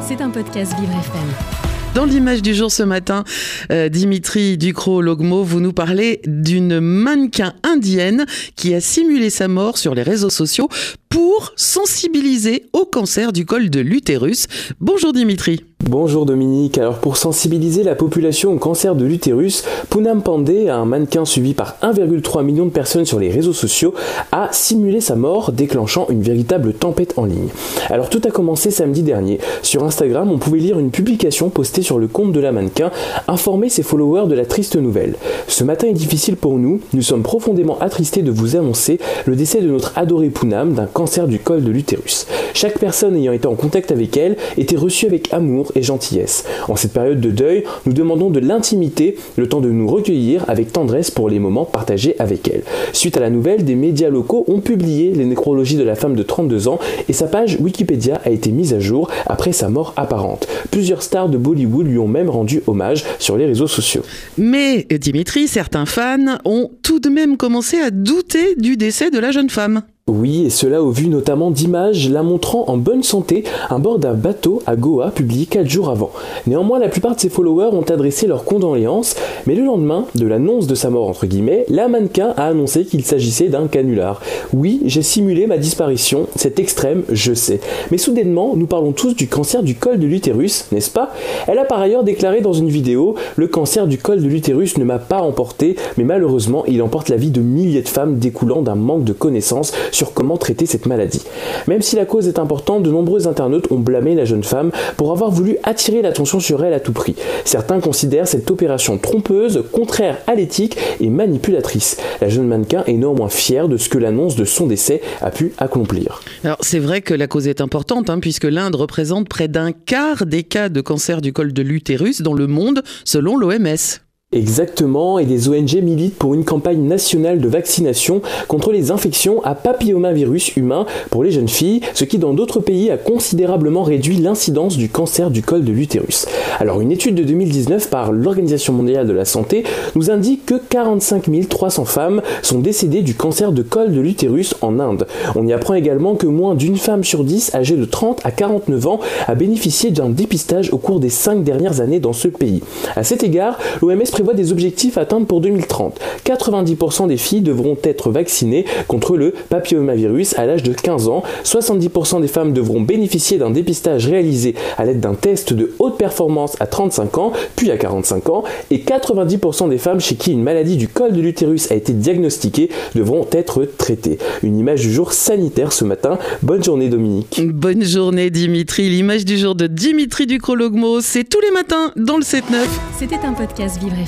C'est un podcast Vivre FM. Dans l'image du jour ce matin, euh, Dimitri Ducrot-Logmo, vous nous parlez d'une mannequin indienne qui a simulé sa mort sur les réseaux sociaux pour sensibiliser au cancer du col de l'utérus. Bonjour Dimitri. Bonjour Dominique, alors pour sensibiliser la population au cancer de l'utérus, Poonam Pandey, un mannequin suivi par 1,3 million de personnes sur les réseaux sociaux, a simulé sa mort, déclenchant une véritable tempête en ligne. Alors tout a commencé samedi dernier. Sur Instagram, on pouvait lire une publication postée sur le compte de la mannequin, informer ses followers de la triste nouvelle. Ce matin est difficile pour nous, nous sommes profondément attristés de vous annoncer le décès de notre adoré Poonam d'un cancer du col de l'utérus. Chaque personne ayant été en contact avec elle était reçue avec amour et gentillesse. En cette période de deuil, nous demandons de l'intimité, le temps de nous recueillir avec tendresse pour les moments partagés avec elle. Suite à la nouvelle, des médias locaux ont publié les nécrologies de la femme de 32 ans et sa page Wikipédia a été mise à jour après sa mort apparente. Plusieurs stars de Bollywood lui ont même rendu hommage sur les réseaux sociaux. Mais Dimitri, certains fans ont tout de même commencé à douter du décès de la jeune femme. Oui, et cela au vu notamment d'images la montrant en bonne santé à bord d'un bateau à Goa publié 4 jours avant. Néanmoins, la plupart de ses followers ont adressé leurs condoléances, mais le lendemain de l'annonce de sa mort entre guillemets, la mannequin a annoncé qu'il s'agissait d'un canular. Oui, j'ai simulé ma disparition, c'est extrême, je sais. Mais soudainement, nous parlons tous du cancer du col de l'utérus, n'est-ce pas? Elle a par ailleurs déclaré dans une vidéo Le cancer du col de l'utérus ne m'a pas emporté, mais malheureusement, il emporte la vie de milliers de femmes découlant d'un manque de connaissances sur comment traiter cette maladie. Même si la cause est importante, de nombreux internautes ont blâmé la jeune femme pour avoir voulu attirer l'attention sur elle à tout prix. Certains considèrent cette opération trompeuse, contraire à l'éthique et manipulatrice. La jeune mannequin est néanmoins fière de ce que l'annonce de son décès a pu accomplir. Alors c'est vrai que la cause est importante hein, puisque l'Inde représente près d'un quart des cas de cancer du col de l'utérus dans le monde selon l'OMS. Exactement, et des ONG militent pour une campagne nationale de vaccination contre les infections à papillomavirus humain pour les jeunes filles, ce qui dans d'autres pays a considérablement réduit l'incidence du cancer du col de l'utérus. Alors une étude de 2019 par l'Organisation mondiale de la santé nous indique que 45 300 femmes sont décédées du cancer de col de l'utérus en Inde. On y apprend également que moins d'une femme sur 10 âgée de 30 à 49 ans a bénéficié d'un dépistage au cours des 5 dernières années dans ce pays. À cet égard, l'OMS prévoit des objectifs à atteindre pour 2030. 90% des filles devront être vaccinées contre le papillomavirus à l'âge de 15 ans. 70% des femmes devront bénéficier d'un dépistage réalisé à l'aide d'un test de haute performance à 35 ans, puis à 45 ans. Et 90% des femmes chez qui une maladie du col de l'utérus a été diagnostiquée devront être traitées. Une image du jour sanitaire ce matin. Bonne journée Dominique. Bonne journée Dimitri. L'image du jour de Dimitri Ducrologmo, c'est tous les matins dans le 7-9. C'était un podcast Vivre